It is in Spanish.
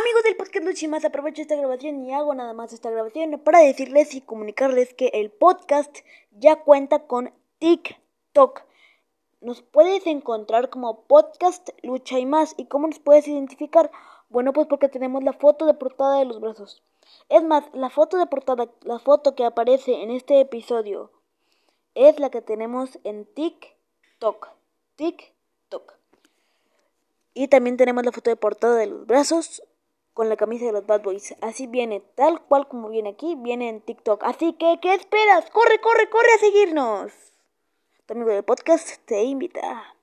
Amigos del podcast Luchimas, aprovecho esta grabación y hago nada más esta grabación para decirles y comunicarles que el podcast ya cuenta con TikTok. Nos puedes encontrar como podcast Lucha y más. ¿Y cómo nos puedes identificar? Bueno, pues porque tenemos la foto de portada de los brazos. Es más, la foto de portada, la foto que aparece en este episodio es la que tenemos en TikTok. TikTok. Y también tenemos la foto de portada de los brazos con la camisa de los Bad Boys. Así viene, tal cual como viene aquí, viene en TikTok. Así que, ¿qué esperas? Corre, corre, corre a seguirnos. Tu amigo del podcast te invita.